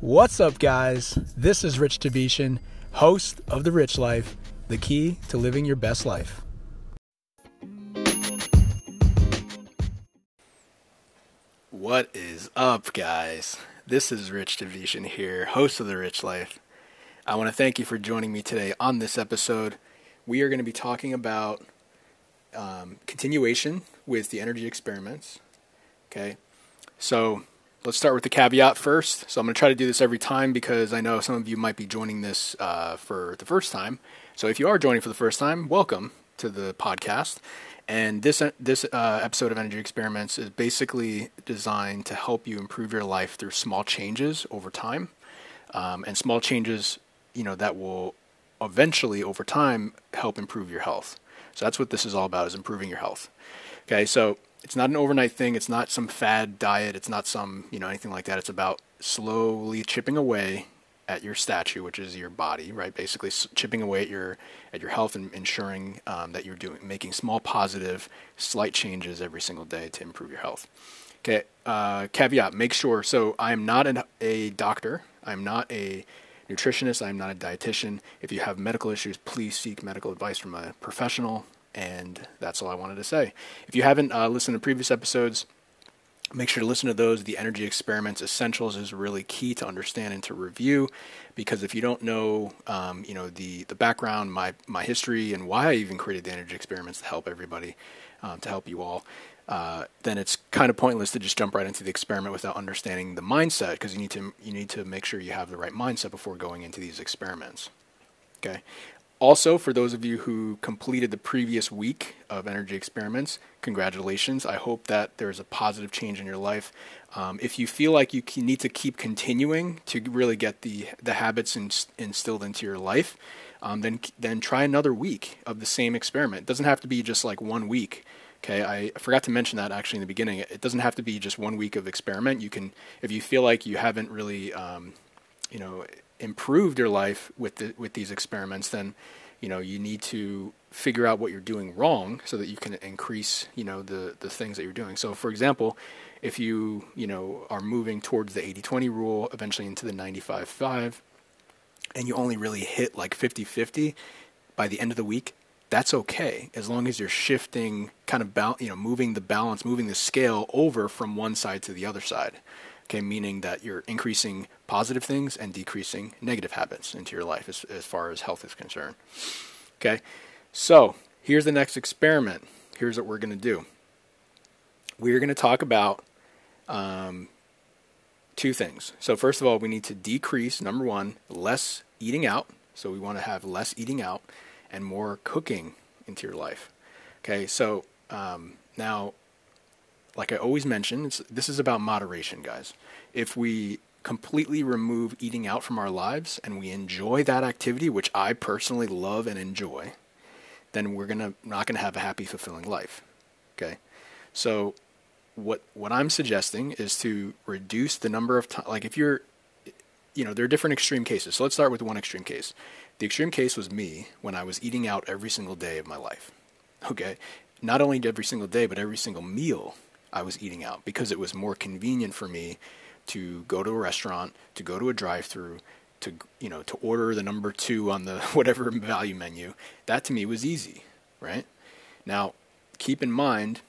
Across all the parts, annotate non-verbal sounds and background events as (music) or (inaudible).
What's up, guys? This is Rich Tabishan, host of The Rich Life, the key to living your best life. What is up, guys? This is Rich Tabishan here, host of The Rich Life. I want to thank you for joining me today on this episode. We are going to be talking about um, continuation with the energy experiments. Okay, so let's start with the caveat first. So I'm going to try to do this every time because I know some of you might be joining this uh, for the first time. So if you are joining for the first time, welcome to the podcast. And this this uh, episode of Energy Experiments is basically designed to help you improve your life through small changes over time, um, and small changes, you know, that will eventually over time help improve your health. So that's what this is all about: is improving your health. Okay, so it's not an overnight thing. It's not some fad diet. It's not some you know anything like that. It's about slowly chipping away at your statue, which is your body, right? Basically, chipping away at your at your health and ensuring um, that you're doing making small positive, slight changes every single day to improve your health. Okay. Uh, caveat: Make sure. So I am not an, a doctor. I'm not a nutritionist. I'm not a dietitian. If you have medical issues, please seek medical advice from a professional. And that's all I wanted to say. If you haven't uh, listened to previous episodes, make sure to listen to those. The energy experiments essentials is really key to understand and to review, because if you don't know, um, you know the the background, my my history, and why I even created the energy experiments to help everybody, um, to help you all. Uh, then it's kind of pointless to just jump right into the experiment without understanding the mindset because you need to you need to make sure you have the right mindset before going into these experiments. Okay, also, for those of you who completed the previous week of energy experiments, congratulations. I hope that there's a positive change in your life. Um, if you feel like you need to keep continuing to really get the, the habits instilled into your life, um, then, then try another week of the same experiment. It doesn't have to be just like one week. Okay, I forgot to mention that actually in the beginning. It doesn't have to be just one week of experiment. You can, if you feel like you haven't really, um, you know, improved your life with the, with these experiments, then you know you need to figure out what you're doing wrong so that you can increase you know the the things that you're doing. So for example, if you you know are moving towards the 80-20 rule, eventually into the 95-5, and you only really hit like 50-50 by the end of the week, that's okay as long as you're shifting kind of ba- you know moving the balance, moving the scale over from one side to the other side. Okay, meaning that you're increasing positive things and decreasing negative habits into your life as, as far as health is concerned. Okay, so here's the next experiment. Here's what we're going to do. We're going to talk about um, two things. So, first of all, we need to decrease, number one, less eating out. So, we want to have less eating out and more cooking into your life. Okay, so um, now like I always mention, this is about moderation, guys. If we completely remove eating out from our lives and we enjoy that activity, which I personally love and enjoy, then we're gonna not gonna have a happy, fulfilling life. Okay, so what what I'm suggesting is to reduce the number of time. Like if you're, you know, there are different extreme cases. So let's start with one extreme case. The extreme case was me when I was eating out every single day of my life. Okay, not only every single day, but every single meal I was eating out because it was more convenient for me to go to a restaurant, to go to a drive-through, to you know, to order the number 2 on the (laughs) whatever value menu. That to me was easy, right? Now, keep in mind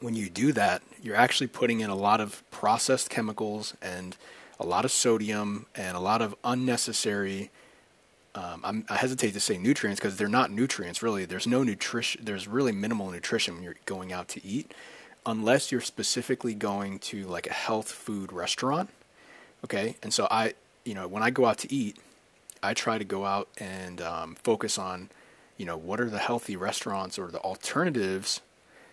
when you do that, you're actually putting in a lot of processed chemicals and a lot of sodium and a lot of unnecessary um, i hesitate to say nutrients because they're not nutrients really. There's no nutrition. There's really minimal nutrition when you're going out to eat unless you're specifically going to like a health food restaurant. Okay. And so I, you know, when I go out to eat, I try to go out and um, focus on, you know, what are the healthy restaurants or the alternatives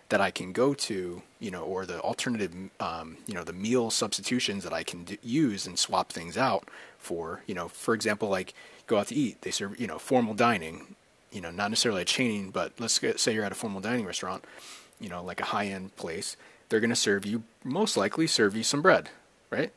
that I can go to, you know, or the alternative, um, you know, the meal substitutions that I can use and swap things out for, you know, for example, like go out to eat. They serve, you know, formal dining, you know, not necessarily a chain, but let's get, say you're at a formal dining restaurant you know, like a high end place, they're going to serve you, most likely, serve you some bread, right?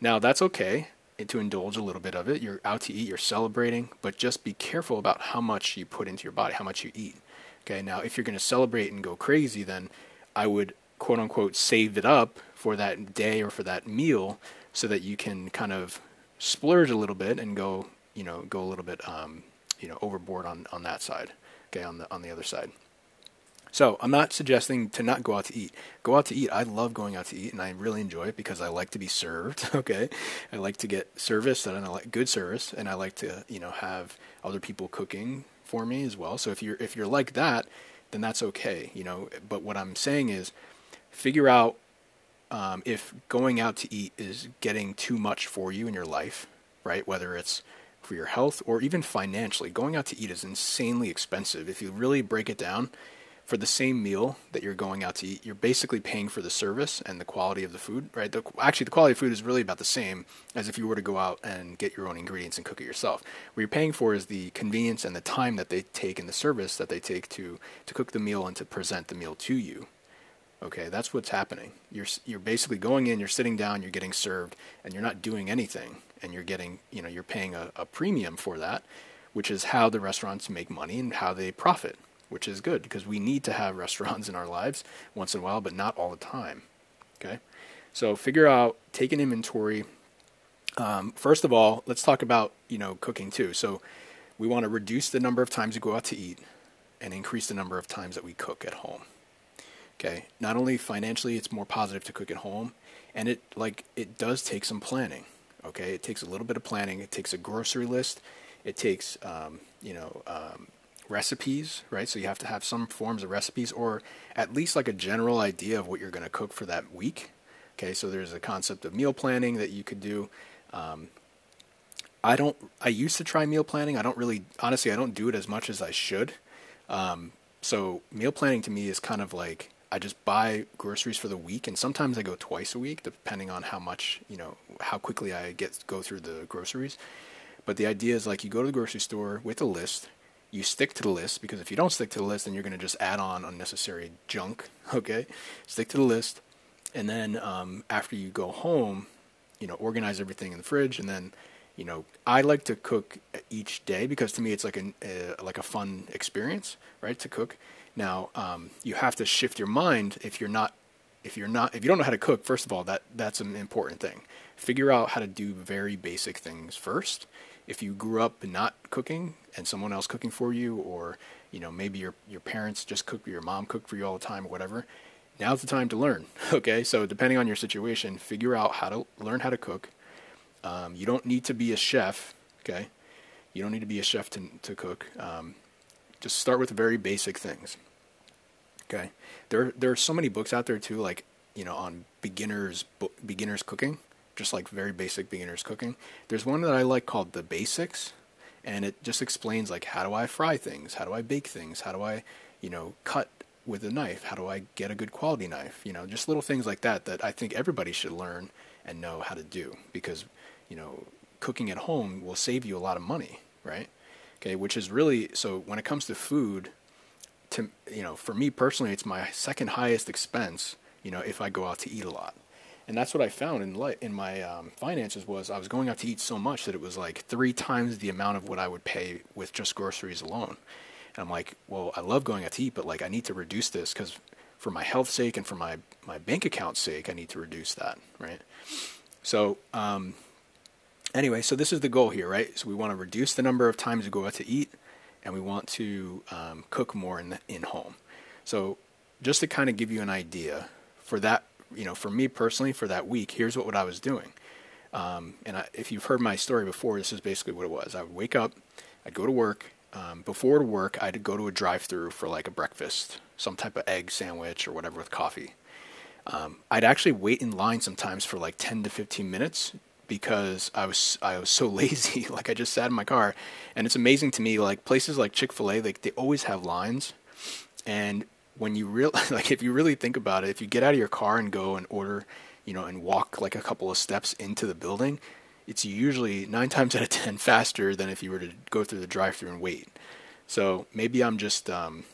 Now, that's okay to indulge a little bit of it. You're out to eat, you're celebrating, but just be careful about how much you put into your body, how much you eat. Okay, now if you're going to celebrate and go crazy, then I would quote unquote save it up for that day or for that meal so that you can kind of splurge a little bit and go, you know, go a little bit, um, you know, overboard on, on that side. Okay, on the on the other side. So I'm not suggesting to not go out to eat. Go out to eat. I love going out to eat, and I really enjoy it because I like to be served. (laughs) Okay, I like to get service, and I like good service, and I like to you know have other people cooking for me as well. So if you're if you're like that, then that's okay. You know, but what I'm saying is, figure out um, if going out to eat is getting too much for you in your life, right? Whether it's for your health or even financially, going out to eat is insanely expensive. If you really break it down, for the same meal that you're going out to eat, you're basically paying for the service and the quality of the food, right? The, actually, the quality of food is really about the same as if you were to go out and get your own ingredients and cook it yourself. What you're paying for is the convenience and the time that they take and the service that they take to to cook the meal and to present the meal to you. Okay, that's what's happening. You're you're basically going in, you're sitting down, you're getting served, and you're not doing anything, and you're getting, you know, you're paying a, a premium for that, which is how the restaurants make money and how they profit which is good because we need to have (laughs) restaurants in our lives once in a while, but not all the time. Okay, so figure out, take an inventory. Um, first of all, let's talk about you know cooking too. So we want to reduce the number of times we go out to eat and increase the number of times that we cook at home. Okay, not only financially, it's more positive to cook at home, and it like it does take some planning. Okay, it takes a little bit of planning. It takes a grocery list. It takes um, you know um, recipes, right? So you have to have some forms of recipes or at least like a general idea of what you're going to cook for that week. Okay, so there's a concept of meal planning that you could do. Um, I don't. I used to try meal planning. I don't really, honestly, I don't do it as much as I should. Um, so meal planning to me is kind of like I just buy groceries for the week, and sometimes I go twice a week, depending on how much you know, how quickly I get go through the groceries. But the idea is like you go to the grocery store with a list, you stick to the list because if you don't stick to the list, then you're going to just add on unnecessary junk. (laughs) Okay, stick to the list, and then um, after you go home, you know, organize everything in the fridge, and then you know, I like to cook each day because to me it's like a uh, like a fun experience, right? To cook. Now, um, you have to shift your mind if you're not if you're not if you don't know how to cook. First of all, that that's an important thing. Figure out how to do very basic things first, if you grew up not cooking and someone else cooking for you, or you know maybe your your parents just cook, your mom cooked for you all the time, or whatever. Now's the time to learn. (laughs) Okay, so depending on your situation, figure out how to learn how to cook. Um, you don't need to be a chef. Okay, you don't need to be a chef to to cook. Um, just start with very basic things. Okay, there there are so many books out there too, like you know on beginners beginners cooking just like very basic beginners cooking. There's one that I like called The Basics, and it just explains like how do I fry things, how do I bake things, how do I, you know, cut with a knife, how do I get a good quality knife, you know, just little things like that that I think everybody should learn and know how to do because, you know, cooking at home will save you a lot of money, right? Okay, which is really so when it comes to food, to you know, for me personally, it's my second highest expense, you know, if I go out to eat a lot and that's what I found in li- in my um, finances was I was going out to eat so much that it was like three times the amount of what I would pay with just groceries alone. And I'm like, well, I love going out to eat, but like I need to reduce this because for my health sake and for my my bank account sake, I need to reduce that, right? So um, anyway, so this is the goal here, right? So we want to reduce the number of times we go out to eat, and we want to um, cook more in the, in home. So just to kind of give you an idea for that you know, for me personally, for that week, here's what, what I was doing. Um, and I, if you've heard my story before, this is basically what it was. I would wake up, I'd go to work. Um, before work, I'd go to a drive-through for like a breakfast, some type of egg sandwich or whatever with coffee. Um, I'd actually wait in line sometimes for like 10 to 15 minutes because I was I was so (laughs) lazy. like I just sat in my car, and it's amazing to me. Like places like Chick Fil A, like they always have lines, and when you real (laughs) like if you really think about it, if you get out of your car and go and order, you know, and walk like a couple of steps into the building, it's usually nine (laughs) times out of ten faster than if you were to go through the drive-through and wait. So maybe I'm just, um,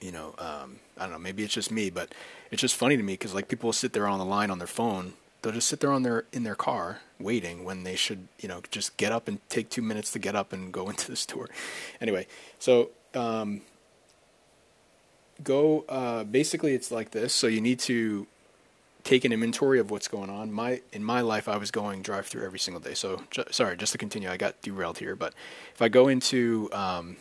you know, um, I don't know. Maybe it's just me, but it's just funny to me because like people will sit there on the line on their phone. They'll just sit there on their in their car waiting when they should, you know, just get up and take two minutes to get up and go (laughs) into the store. Anyway, so um, go uh, basically it's like this so you need to take an inventory of what's going on. My in my life, I was going drive through every single day. So ju- sorry, just to continue, I got derailed here. But if I go into, um,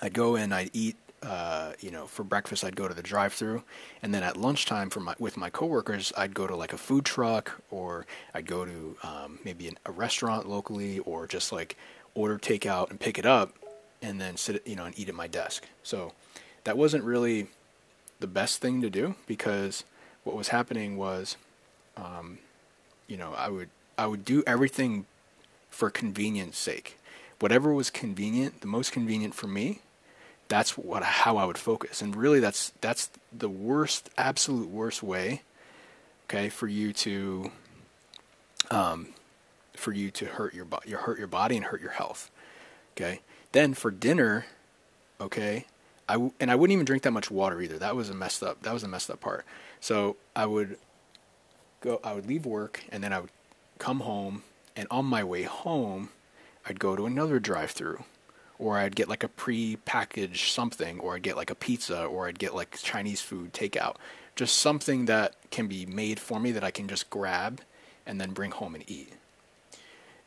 I'd go and I'd eat. Uh, you know, for breakfast, I'd go to the drive-through, and then at lunchtime, for my with my coworkers, I'd go to like a food truck, or I'd go to um, maybe an, a restaurant locally, or just like order takeout and pick it up, and then sit, you know, and eat at my desk. So that wasn't really the best thing to do because what was happening was, um, you know, I would I would do everything for convenience sake. Whatever was convenient, the most convenient for me, that's what how I would focus. And really, that's that's the worst, absolute worst way, okay, for you to, um, for you to hurt your body, hurt your body and hurt your health. Okay. Then for dinner, okay, I w- and I wouldn't even drink that much water either. That was a messed up. That was a messed up part. So I would go. I would leave work, and then I would come home. And on my way home, I'd go to another drive-through, or I'd get like a pre-packaged something, or I'd get like a pizza, or I'd get like Chinese food takeout. Just something that can be made for me that I can just grab and then bring home and eat.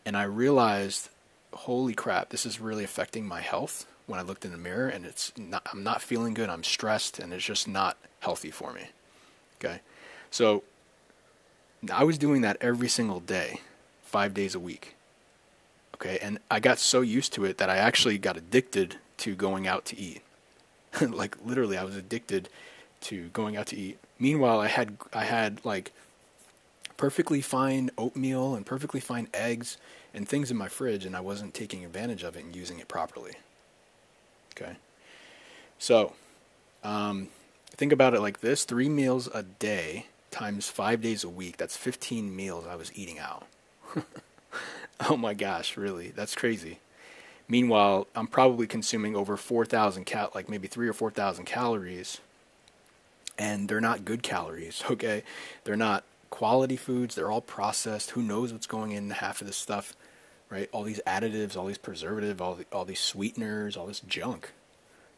And I realized, holy crap, this is really affecting my health when I looked in the mirror and it's not, I'm not feeling good. I'm stressed and it's just not healthy for me. Okay. So I was doing that every single day, five days a week. Okay. And I got so used to it that I actually got addicted to going out to eat. (laughs) like literally I was addicted to going out to eat. Meanwhile, I had, I had like perfectly fine oatmeal and perfectly fine eggs and things in my fridge and I wasn't taking advantage of it and using it properly. Okay. So, um, think about it like this three meals a day times five days a week. That's 15 meals I was eating out. (laughs) oh my gosh, really? That's crazy. Meanwhile, I'm probably consuming over 4,000 cal, like maybe three or 4,000 calories, and they're not good calories. (laughs) Okay, they're not quality foods. They're all processed. Who knows what's going in half of this stuff? Right? All these additives, all these preservative, all the, all these sweeteners, all this junk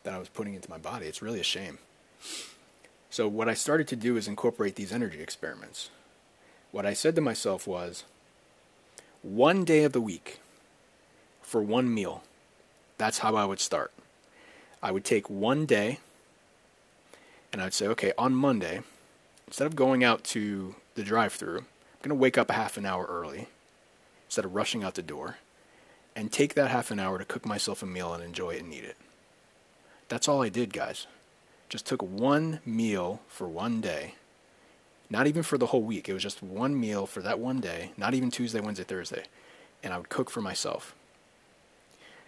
that I was putting into my body. It's really a shame. So what I started to do is incorporate these energy experiments. What I said to myself was, one day of the week for one meal. That's how I would start. I would take one day and I'd say, okay, on Monday, instead of going out to the drive through, I'm going to wake up a half an hour early instead of rushing out the door and take that half an hour to cook myself a meal and enjoy it and eat it. That's all I did, guys. Just took one meal for one day. Not even for the whole week. It was just one meal for that one day, not even Tuesday, Wednesday, Thursday. And I would cook for myself.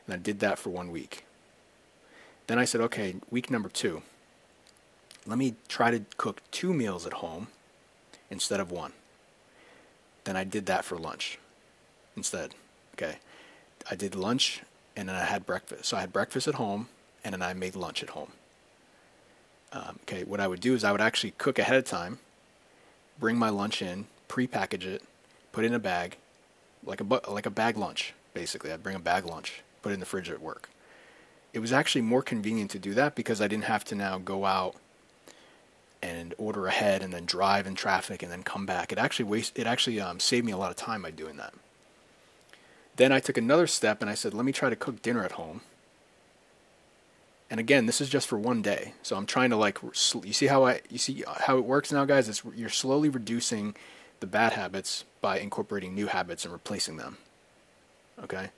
And I did that for one week. Then I said, okay, week number two, let me try to cook two meals at home instead of one. Then I did that for lunch instead. Okay. I did lunch and then I had breakfast. So I had breakfast at home and then I made lunch at home. Um, okay. What I would do is I would actually cook ahead of time, bring my lunch in, pre-package it, put it in a bag, like a like a bag lunch. Basically, I'd bring a bag lunch, put it in the fridge at work. It was actually more convenient to do that because I didn't have to now go out and order ahead and then drive in traffic and then come back. It actually waste it actually um, saved me a lot of time by doing that. Then I took another step and I said, let me try to cook dinner at home. And again, this is just for one day. So I'm trying to like you see how I you see how it works now guys, it's you're slowly reducing the bad habits by incorporating new habits and replacing them. Okay?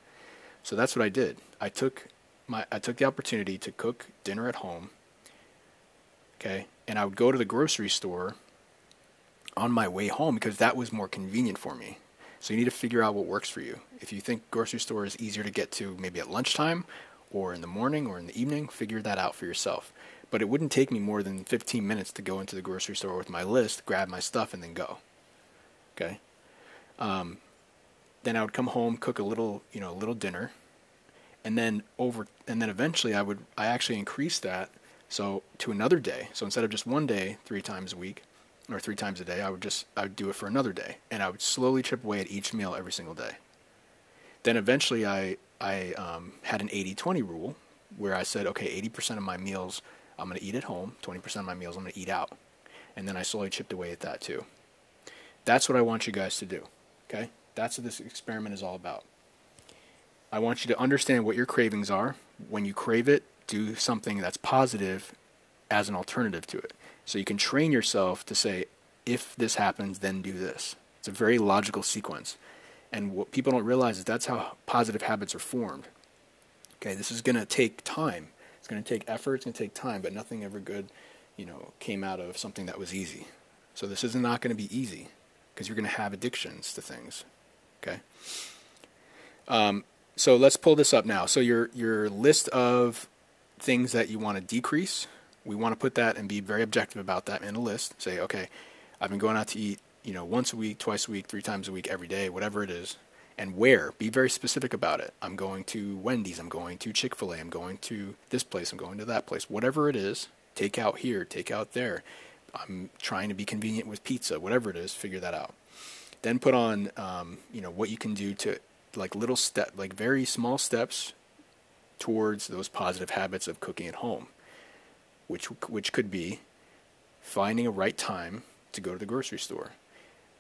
So that's what I did. I took my I took the opportunity to cook dinner at home. Okay? And I would go to the grocery store on my way home because that was more convenient for me. So you need to figure out what works for you. If you think grocery store is easier to get to maybe at lunchtime or in the morning or in the evening, figure that out for yourself. But it wouldn't take me more than 15 minutes to go into the grocery store with my list, grab my stuff, and then go. Okay. Um, then I would come home, cook a little, you know, a little dinner, and then over, and then eventually I would, I actually increased that so to another day. So instead of just one day, three times a week, or three times a day, I would just I would do it for another day, and I would slowly chip away at each meal every single day. Then eventually, I I um, had an 80-20 rule where I said, okay, 80% of my meals I'm going to eat at home, 20% of my meals I'm going to eat out. And then I slowly chipped away at that too. That's what I want you guys to do. Okay? That's what this experiment is all about. I want you to understand what your cravings are. When you crave it, do something that's positive as an alternative to it. So you can train yourself to say, if this happens, then do this. It's a very logical sequence. And what people don't realize is that's how positive habits are formed. Okay, this is going to take time. It's going to take effort. It's going to take time, but nothing ever good, you know, came out of something that was easy. So this is not going to be easy because you're going to have addictions to things. Okay. Um, so let's pull this up now. So your your list of things that you want to decrease, we want to put that and be very objective about that in a list. Say, okay, I've been going out to eat, you know, once a week, twice a week, three times a week, every day, whatever it is. And where? Be very specific about it. I'm going to Wendy's, I'm going to Chick fil A, I'm going to this place, I'm going to that place. Whatever it is, take out here, take out there. I'm trying to be convenient with pizza, whatever it is, figure that out. Then put on, um, you know, what you can do to, like little step, like very small steps towards those positive habits of cooking at home, which which could be finding a right time to go to the grocery store,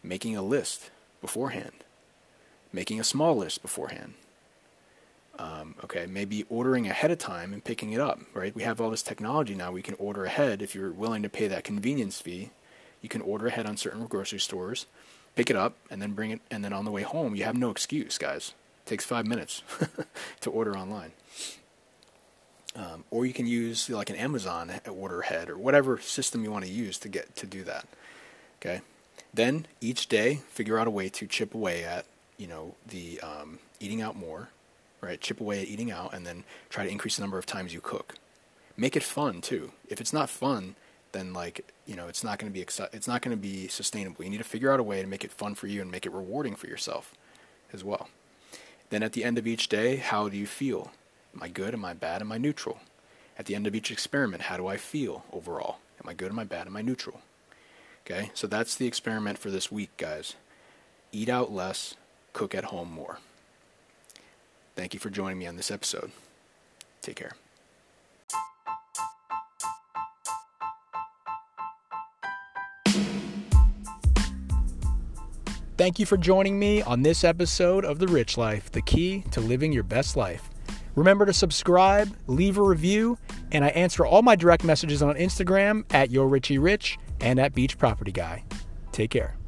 making a list beforehand, making a small list beforehand. Um, okay, maybe ordering ahead of time and picking it up, right? We have all this technology now. We can order ahead. If you're willing to pay that convenience fee, you can order ahead on certain grocery stores, pick it up, and then bring it. And then on the way home, you have no excuse, guys. It takes five minutes (laughs) to order online. Um, or you can use like an Amazon order head or whatever system you want to use to get to do that. Okay. Then each day, figure out a way to chip away at you know the um, eating out more, right? Chip away at eating out, and then try to increase the number of times you cook. Make it fun too. If it's not fun, then like you know it's not going to be exci- it's not going to be sustainable. You need to figure out a way to make it fun for you and make it rewarding for yourself as well. Then at the end of each day, how do you feel? Am I good? Am I bad? Am I neutral? At the end of each experiment, how do I feel overall? Am I good? Am I bad? Am I neutral? Okay, so that's the experiment for this week, guys. Eat out less, cook at home more. Thank you for joining me on this episode. Take care. Thank you for joining me on this episode of The Rich Life, the key to living your best life. Remember to subscribe, leave a review, and I answer all my direct messages on Instagram at Your Richie Rich and at Beach Property Guy. Take care.